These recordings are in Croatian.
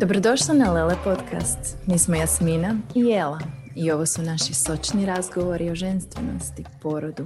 Dobrodošla na Lele Podcast. Mi smo Jasmina i Jela i ovo su naši sočni razgovori o ženstvenosti, porodu,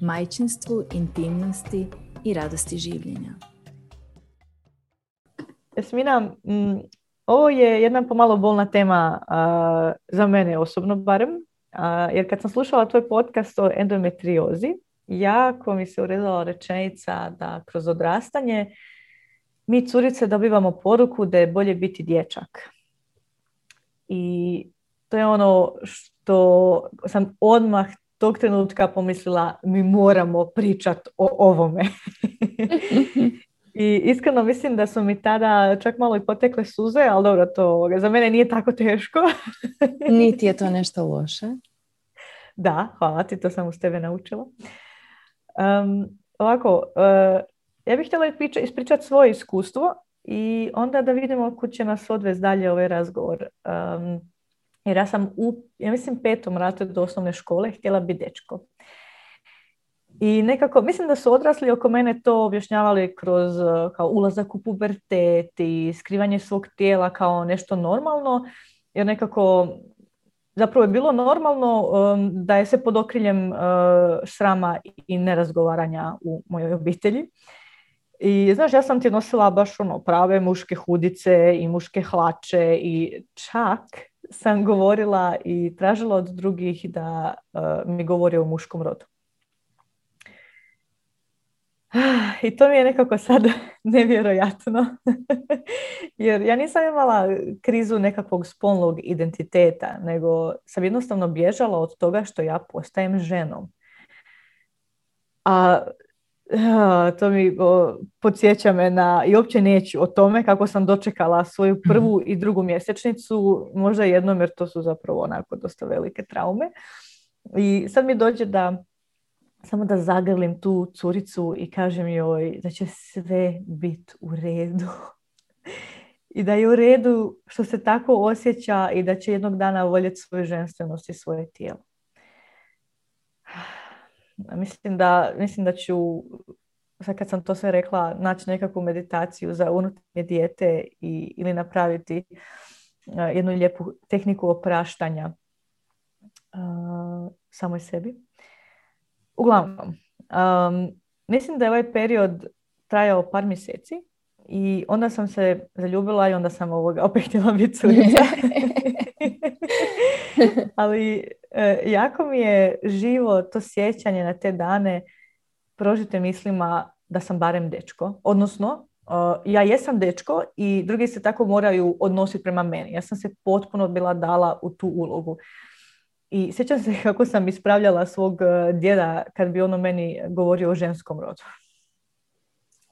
majčinstvu, intimnosti i radosti življenja. Jasmina, mm, ovo je jedna pomalo bolna tema za mene osobno barem, jer kad sam slušala tvoj podcast o endometriozi, jako mi se urezala rečenica da kroz odrastanje mi curice dobivamo poruku da je bolje biti dječak. I to je ono što sam odmah tog trenutka pomislila mi moramo pričati o ovome. I iskreno mislim da su mi tada čak malo i potekle suze, ali dobro, to za mene nije tako teško. Niti je to nešto loše. Da, hvala ti, to sam uz tebe naučila. Um, ovako, uh, ja bih htjela ispričati svoje iskustvo i onda da vidimo kud će nas odvesti dalje ovaj razgovor. Um, jer ja sam u, ja mislim, petom do osnovne škole htjela biti dečko. I nekako, mislim da su odrasli oko mene to objašnjavali kroz kao ulazak u pubertet i skrivanje svog tijela kao nešto normalno, jer nekako zapravo je bilo normalno um, da je se pod okriljem uh, srama i nerazgovaranja u mojoj obitelji. I znaš, ja sam ti nosila baš ono prave muške hudice i muške hlače i čak sam govorila i tražila od drugih da uh, mi govori o muškom rodu. I to mi je nekako sad nevjerojatno. Jer ja nisam imala krizu nekakvog spolnog identiteta, nego sam jednostavno bježala od toga što ja postajem ženom. A to mi podsjeća me na, i uopće neću o tome kako sam dočekala svoju mhm. prvu i drugu mjesečnicu, možda jednom jer to su zapravo onako dosta velike traume. I sad mi dođe da samo da zagrlim tu curicu i kažem joj da će sve biti u redu. I da je u redu što se tako osjeća i da će jednog dana voljeti svoju ženstvenost i svoje tijelo. Mislim da, mislim da ću, sad kad sam to sve rekla, naći nekakvu meditaciju za unutarnje dijete i, ili napraviti jednu lijepu tehniku opraštanja uh, samoj sebi. Uglavnom, um, mislim da je ovaj period trajao par mjeseci i onda sam se zaljubila i onda sam ovoga opet htjela biti curica. Ali e, jako mi je živo to sjećanje na te dane prožite mislima da sam barem dečko. Odnosno, ja jesam dečko i drugi se tako moraju odnositi prema meni. Ja sam se potpuno bila dala u tu ulogu. I sjećam se kako sam ispravljala svog e, djeda kad bi ono meni govorio o ženskom rodu.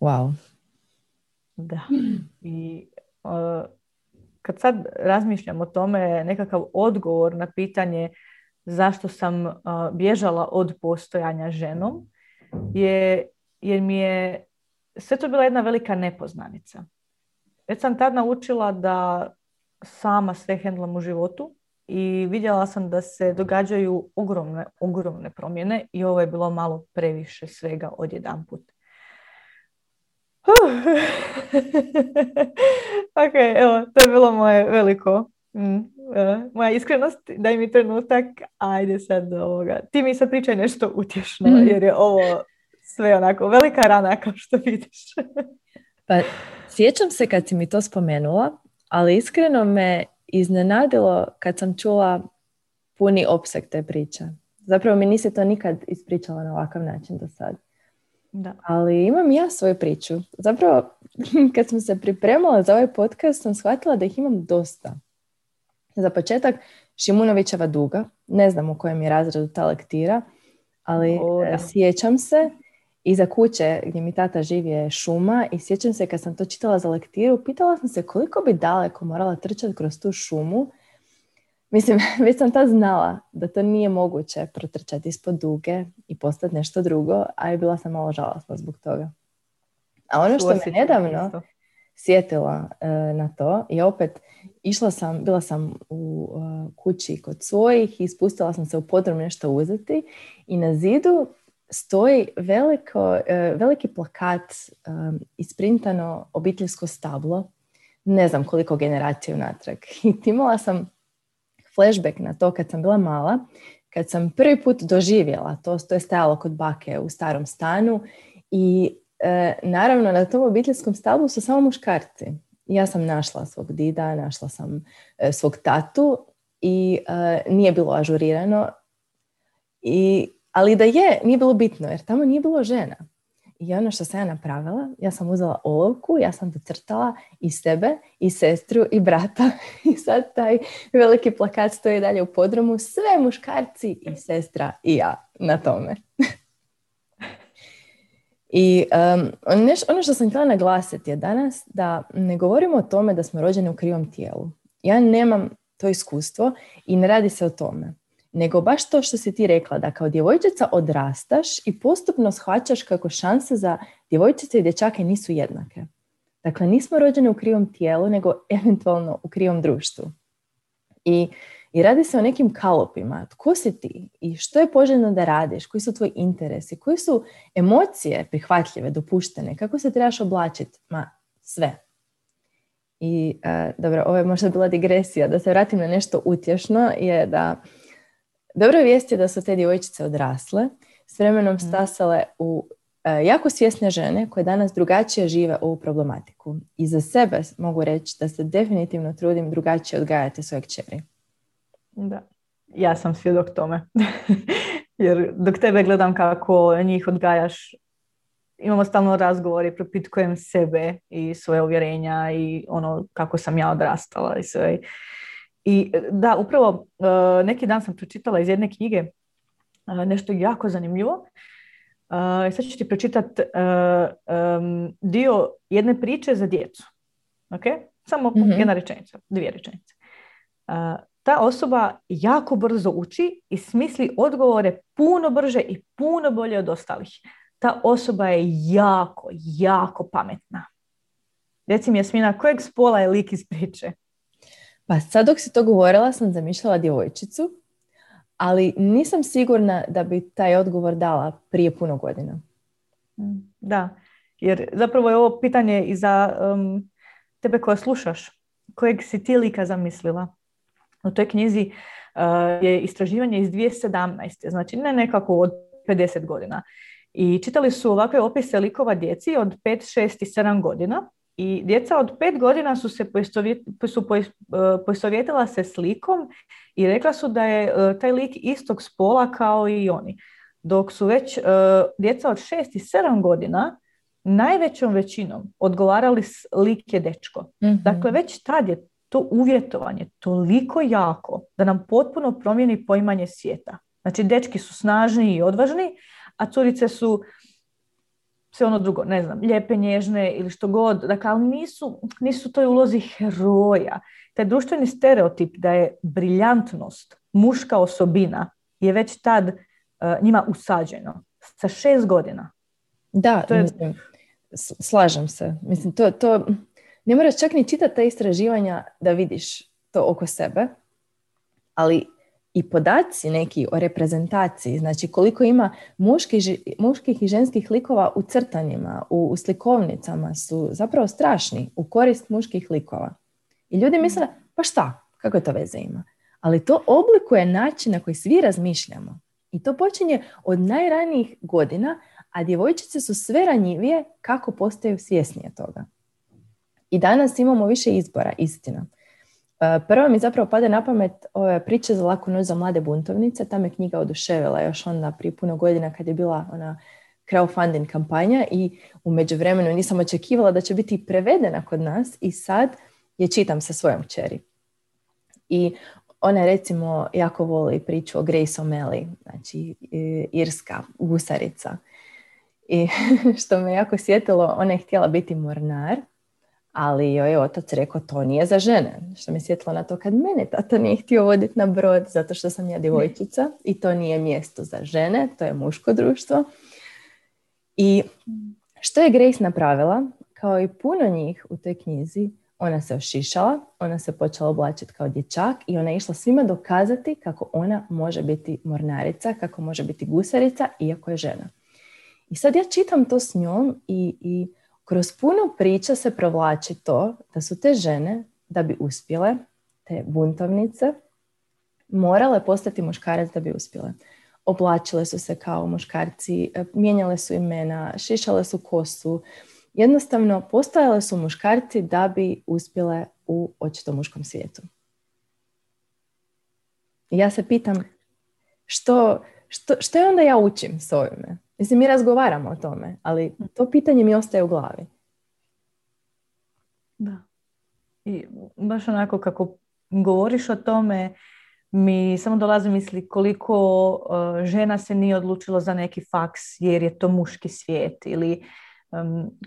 Wow. Da. I kad sad razmišljam o tome, nekakav odgovor na pitanje zašto sam bježala od postojanja ženom, je jer mi je sve to bila jedna velika nepoznanica. Već sam tad naučila da sama sve hendlam u životu i vidjela sam da se događaju ogromne, ogromne promjene i ovo je bilo malo previše svega odjedanput. ok, evo, to je bilo moje veliko, mm, e, moja iskrenost. Daj mi trenutak, ajde sad do ovoga. Ti mi sad pričaj nešto utješno, mm. jer je ovo sve onako velika rana kao što vidiš. pa sjećam se kad si mi to spomenula, ali iskreno me iznenadilo kad sam čula puni opseg te priče. Zapravo mi nisi to nikad ispričala na ovakav način do sad. Da. Ali imam ja svoju priču. Zapravo, kad sam se pripremala za ovaj podcast, sam shvatila da ih imam dosta. Za početak, Šimunovićeva duga. Ne znam u kojem je razredu ta lektira, ali e, sjećam se iza kuće gdje mi tata živi je šuma i sjećam se kad sam to čitala za lektiru, pitala sam se koliko bi daleko morala trčati kroz tu šumu Mislim, već sam ta znala da to nije moguće protrčati ispod duge i postati nešto drugo, a je bila sam malo žalostna zbog toga. A ono što me nedavno sjetila e, na to i opet išla sam, bila sam u e, kući kod svojih i spustila sam se u podrum nešto uzeti i na zidu stoji veliko, e, veliki plakat isprintano obiteljsko stablo ne znam koliko generacija natrag. I imala sam flashback na to kad sam bila mala, kad sam prvi put doživjela to, to je stajalo kod bake u starom stanu i e, naravno na tom obiteljskom stablu su samo muškarci. Ja sam našla svog dida, našla sam e, svog tatu i e, nije bilo ažurirano. I, ali da je, nije bilo bitno jer tamo nije bilo žena. I ono što sam ja napravila, ja sam uzela olovku, ja sam docrtala i sebe, i sestru, i brata. I sad taj veliki plakat stoji dalje u podromu, sve muškarci i sestra i ja na tome. I um, ono što sam htjela naglasiti je danas da ne govorimo o tome da smo rođeni u krivom tijelu. Ja nemam to iskustvo i ne radi se o tome nego baš to što si ti rekla, da kao djevojčica odrastaš i postupno shvaćaš kako šanse za djevojčice i dječake nisu jednake. Dakle, nismo rođeni u krivom tijelu, nego eventualno u krivom društvu. I, I radi se o nekim kalopima. Tko si ti? I što je poželjno da radiš? Koji su tvoji interesi? Koji su emocije prihvatljive, dopuštene? Kako se trebaš oblačiti? Ma, sve. I, uh, dobro, ovo je možda bila digresija. Da se vratim na nešto utješno, je da dobra vijest je da su te djevojčice odrasle, s vremenom mhm. stasale u e, jako svjesne žene koje danas drugačije žive ovu problematiku. I za sebe mogu reći da se definitivno trudim drugačije odgajati svoje kćeri. Da, ja sam svjedok tome. Jer dok tebe gledam kako njih odgajaš, imamo stalno razgovor i propitkujem sebe i svoje uvjerenja i ono kako sam ja odrastala i sve. I da, upravo e, neki dan sam pročitala iz jedne knjige e, nešto jako zanimljivo. Sad ću ti pročitati dio jedne priče za djecu. Ok? Samo mm jedna rečenica, dvije rečenice. ta osoba jako brzo uči i smisli odgovore puno brže i puno bolje od ostalih. Ta osoba je jako, jako pametna. Reci mi, Jasmina, kojeg spola je lik iz priče? Pa sad dok si to govorila sam zamišljala djevojčicu, ali nisam sigurna da bi taj odgovor dala prije puno godina. Mm, da, jer zapravo je ovo pitanje i za um, tebe koja slušaš. Kojeg si ti lika zamislila? U toj knjizi uh, je istraživanje iz 2017. Znači ne nekako od 50 godina. I čitali su ovakve opise likova djeci od 5, 6 i 7 godina i djeca od pet godina su se su poistovjetila se slikom i rekla su da je e, taj lik istog spola kao i oni. Dok su već e, djeca od šest i sedam godina najvećom većinom odgovarali lik je dečko. mm Dakle, već tad je to uvjetovanje toliko jako da nam potpuno promijeni poimanje svijeta. Znači, dečki su snažni i odvažni, a curice su sve ono drugo, ne znam, lijepe, nježne ili što god, dakle, ali nisu, nisu toj ulozi heroja. Taj društveni stereotip da je briljantnost, muška osobina, je već tad uh, njima usađeno. Sa šest godina. Da, to je... mislim, slažem se. Mislim, to, to, ne moraš čak ni čitati ta istraživanja da vidiš to oko sebe, ali i podaci neki o reprezentaciji, znači koliko ima muških, muških i ženskih likova u crtanjima, u, u slikovnicama su zapravo strašni u korist muških likova. I ljudi mm. misle, pa šta, kako to veze ima? Ali to oblikuje način na koji svi razmišljamo. I to počinje od najranijih godina, a djevojčice su sve ranjivije kako postaju svjesnije toga. I danas imamo više izbora, istina. E, prvo mi zapravo pada na pamet ove priče za laku noć za mlade buntovnice. Ta me knjiga oduševila još onda prije puno godina kad je bila ona crowdfunding kampanja i u međuvremenu nisam očekivala da će biti prevedena kod nas i sad je čitam sa svojom čeri. I ona recimo jako voli priču o Grace O'Malley, znači e, irska gusarica. I što me jako sjetilo, ona je htjela biti mornar ali joj je otac rekao to nije za žene. Što mi sjetilo na to kad mene tata nije htio voditi na brod zato što sam ja djevojčica i to nije mjesto za žene, to je muško društvo. I što je Grace napravila? Kao i puno njih u toj knjizi, ona se ošišala, ona se počela oblačiti kao dječak i ona je išla svima dokazati kako ona može biti mornarica, kako može biti gusarica, iako je žena. I sad ja čitam to s njom i, i kroz puno priča se provlači to da su te žene, da bi uspjele, te buntovnice, morale postati muškarac da bi uspjele. Oblačile su se kao muškarci, e, mijenjale su imena, šišale su kosu. Jednostavno, postojale su muškarci da bi uspjele u očito muškom svijetu. ja se pitam, što, što, što je onda ja učim s ovime? Mislim, mi razgovaramo o tome, ali to pitanje mi ostaje u glavi. Da. I baš onako kako govoriš o tome, mi samo dolazi misli koliko uh, žena se nije odlučilo za neki faks jer je to muški svijet ili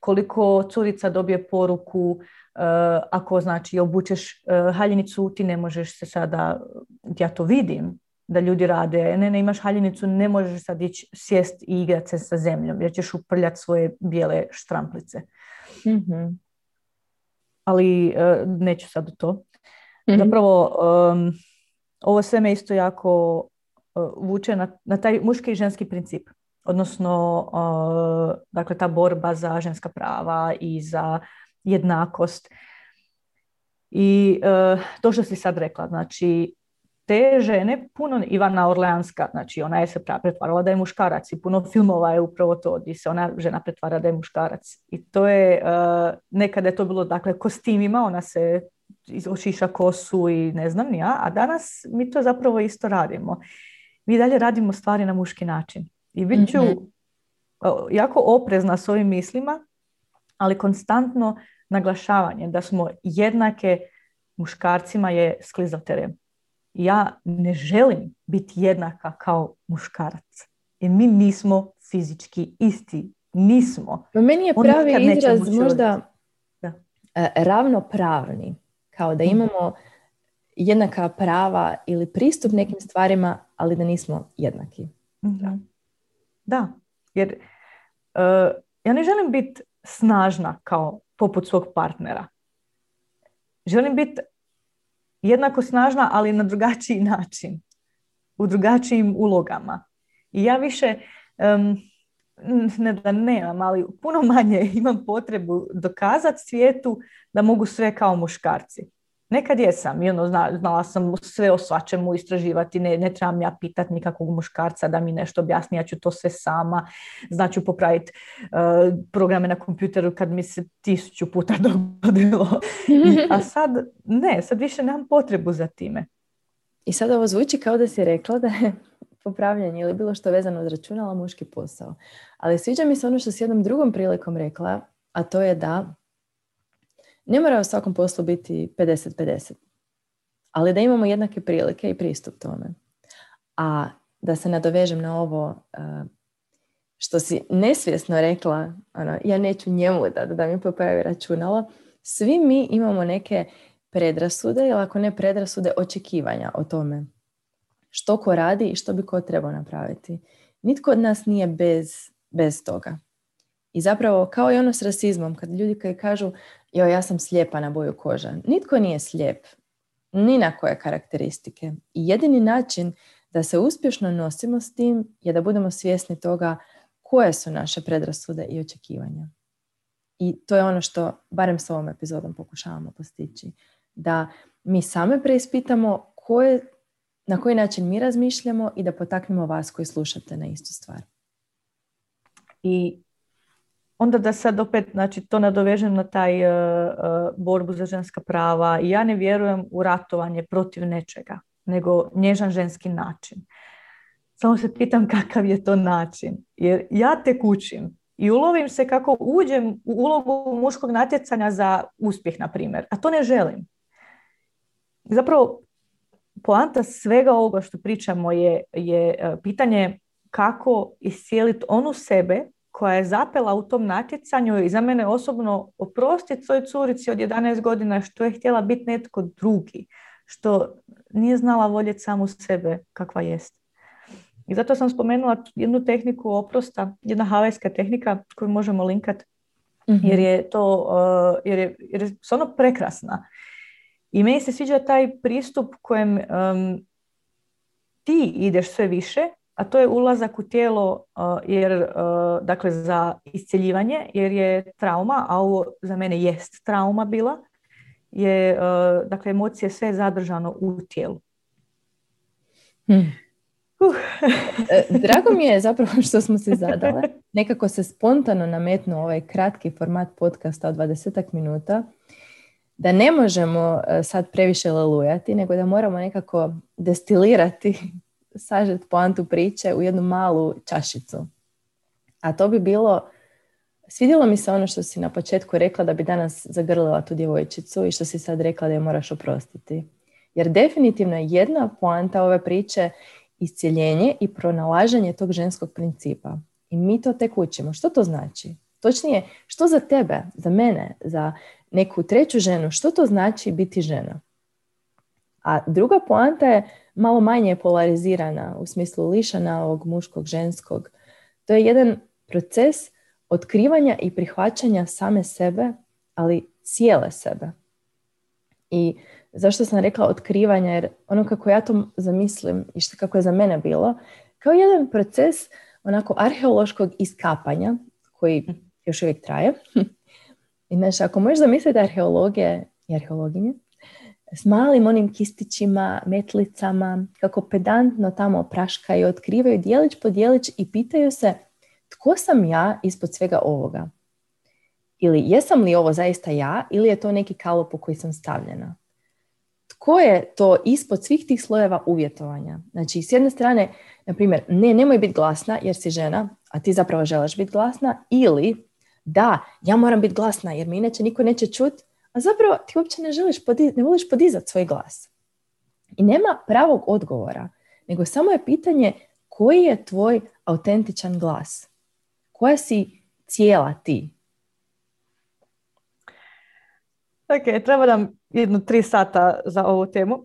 koliko curica dobije poruku uh, ako znači obučeš uh, haljinicu ti ne možeš se sada, ja to vidim da ljudi rade, ne, ne imaš haljinicu, ne možeš sad ići sjest i igrati se sa zemljom jer ćeš uprljati svoje bijele štramplice. mm Ali neću sad u to. mm Zapravo, um, ovo sve me isto jako uh, vuče na, na taj muški i ženski princip. Odnosno, uh, dakle, ta borba za ženska prava i za jednakost. I uh, to što si sad rekla, znači, te žene, puno Ivana Orleanska, znači ona je se pretvarala da je muškarac i puno filmova je upravo to gdje se ona žena pretvara da je muškarac. I to je, uh, nekada je to bilo dakle kostimima, ona se ošiša kosu i ne znam ja, a danas mi to zapravo isto radimo. Mi dalje radimo stvari na muški način. I bit ću mm jako oprezna s ovim mislima, ali konstantno naglašavanje da smo jednake muškarcima je sklizotere. Ja ne želim biti jednaka kao muškarac. Jer mi nismo fizički isti. Nismo. Meni je pravi izraz možda da. E, ravnopravni kao da mhm. imamo jednaka prava ili pristup nekim stvarima, ali da nismo jednaki. Mhm. Da, jer uh, ja ne želim biti snažna kao poput svog partnera. Želim biti jednako snažna, ali na drugačiji način. U drugačijim ulogama. I ja više, um, ne da nemam, ali puno manje imam potrebu dokazati svijetu da mogu sve kao muškarci. Nekad jesam i ono, zna, znala sam sve o svačemu istraživati, ne, ne trebam ja pitati nikakvog muškarca da mi nešto objasni, ja ću to sve sama, znači popraviti uh, programe na kompjuteru kad mi se tisuću puta dogodilo. A sad ne, sad više nemam potrebu za time. I sad ovo zvuči kao da si rekla da je popravljanje ili bilo što vezano od računala muški posao. Ali sviđa mi se ono što si jednom drugom prilikom rekla, a to je da ne mora u svakom poslu biti 50-50, ali da imamo jednake prilike i pristup tome. A da se nadovežem na ovo eh, što si nesvjesno rekla, ono, ja neću njemu da, da mi popravi računalo, svi mi imamo neke predrasude ili ako ne predrasude, očekivanja o tome što ko radi i što bi ko trebao napraviti. Nitko od nas nije bez, bez toga. I zapravo kao i ono s rasizmom, kad ljudi koji kažu joj ja sam slijepa na boju koža. Nitko nije slijep, ni na koje karakteristike. I jedini način da se uspješno nosimo s tim je da budemo svjesni toga koje su naše predrasude i očekivanja. I to je ono što, barem s ovom epizodom pokušavamo postići. Da mi same preispitamo koje, na koji način mi razmišljamo i da potaknemo vas koji slušate na istu stvar. I onda da sad opet znači, to nadovežem na taj uh, borbu za ženska prava. Ja ne vjerujem u ratovanje protiv nečega, nego nježan ženski način. Samo se pitam kakav je to način. Jer ja te kućim i ulovim se kako uđem u ulogu muškog natjecanja za uspjeh, na primjer. A to ne želim. Zapravo, poanta svega ovoga što pričamo je, je pitanje kako iscijeliti onu sebe koja je zapela u tom natjecanju i za mene osobno oprostiti svoj curici od 11 godina što je htjela biti netko drugi, što nije znala voljeti samu sebe kakva jest. I zato sam spomenula jednu tehniku oprosta, jedna havajska tehnika koju možemo linkat, mhm. jer je to uh, jer je, jer je stvarno prekrasna. I meni se sviđa taj pristup kojem um, ti ideš sve više a to je ulazak u tijelo jer, dakle, za iscjeljivanje, jer je trauma, a ovo za mene jest trauma bila, je, dakle, emocije sve zadržano u tijelu. Hmm. E, drago mi je zapravo što smo se zadale. Nekako se spontano nametnuo ovaj kratki format podcasta od 20 minuta da ne možemo e, sad previše lalujati, nego da moramo nekako destilirati, sažet poantu priče u jednu malu čašicu. A to bi bilo, svidjelo mi se ono što si na početku rekla da bi danas zagrlila tu djevojčicu i što si sad rekla da je moraš oprostiti. Jer definitivno je jedna poanta ove priče iscijeljenje i pronalaženje tog ženskog principa. I mi to tek učimo. Što to znači? Točnije, što za tebe, za mene, za neku treću ženu, što to znači biti žena? A druga poanta je malo manje polarizirana u smislu lišana ovog muškog, ženskog. To je jedan proces otkrivanja i prihvaćanja same sebe, ali cijele sebe. I zašto sam rekla otkrivanja, jer ono kako ja to zamislim i što kako je za mene bilo, kao jedan proces onako arheološkog iskapanja koji još uvijek traje. I znači, ako možeš zamisliti arheologije i arheologinje s malim onim kistićima, metlicama, kako pedantno tamo praškaju, otkrivaju dijelić po dijelić i pitaju se tko sam ja ispod svega ovoga? Ili jesam li ovo zaista ja ili je to neki kalop u koji sam stavljena? Tko je to ispod svih tih slojeva uvjetovanja? Znači, s jedne strane, na primjer, ne, nemoj biti glasna jer si žena, a ti zapravo želiš biti glasna, ili da, ja moram biti glasna jer me inače niko neće čuti, a zapravo ti uopće ne želiš, ne voliš podizati svoj glas. I nema pravog odgovora, nego samo je pitanje koji je tvoj autentičan glas. Koja si cijela ti? Ok, treba nam jednu tri sata za ovu temu.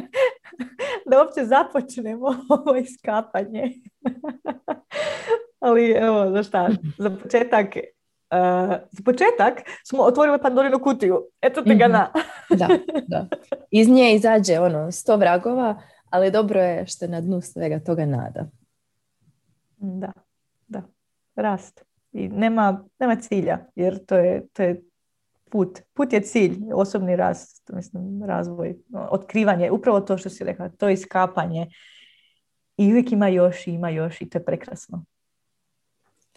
da uopće započnemo ovo iskapanje. Ali evo, za šta? Za početak, uh, za početak smo otvorili Pandorinu kutiju. Eto te ga mhm. na. da, da. Iz nje izađe ono sto vragova, ali dobro je što je na dnu svega toga nada. Da, da. Rast. I nema, nema cilja, jer to je, to je put. Put je cilj, osobni rast, mislim, razvoj, otkrivanje, upravo to što si rekla, to iskapanje. I uvijek ima još i ima još i to je prekrasno.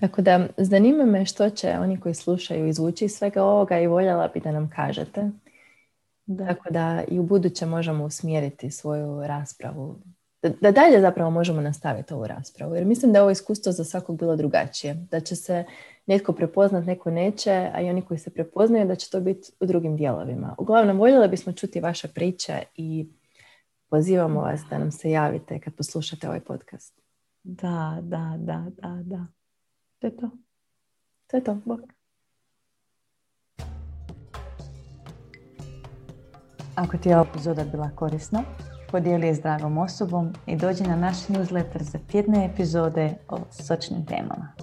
Tako da zanima me što će oni koji slušaju izvući iz svega ovoga i voljela bi da nam kažete. Da. Tako da i u buduće možemo usmjeriti svoju raspravu. Da, da dalje zapravo možemo nastaviti ovu raspravu. Jer mislim da je ovo iskustvo za svakog bilo drugačije. Da će se netko prepoznat, neko neće, a i oni koji se prepoznaju da će to biti u drugim dijelovima. Uglavnom, voljela bismo čuti vaše priče i pozivamo vas da nam se javite kad poslušate ovaj podcast. Da, da, da, da, da. To je to. To je. Ako ti je ova epizoda bila korisna, podijeli je s dragom osobom i dođi na naš newsletter za tjedne epizode o sočnim temama.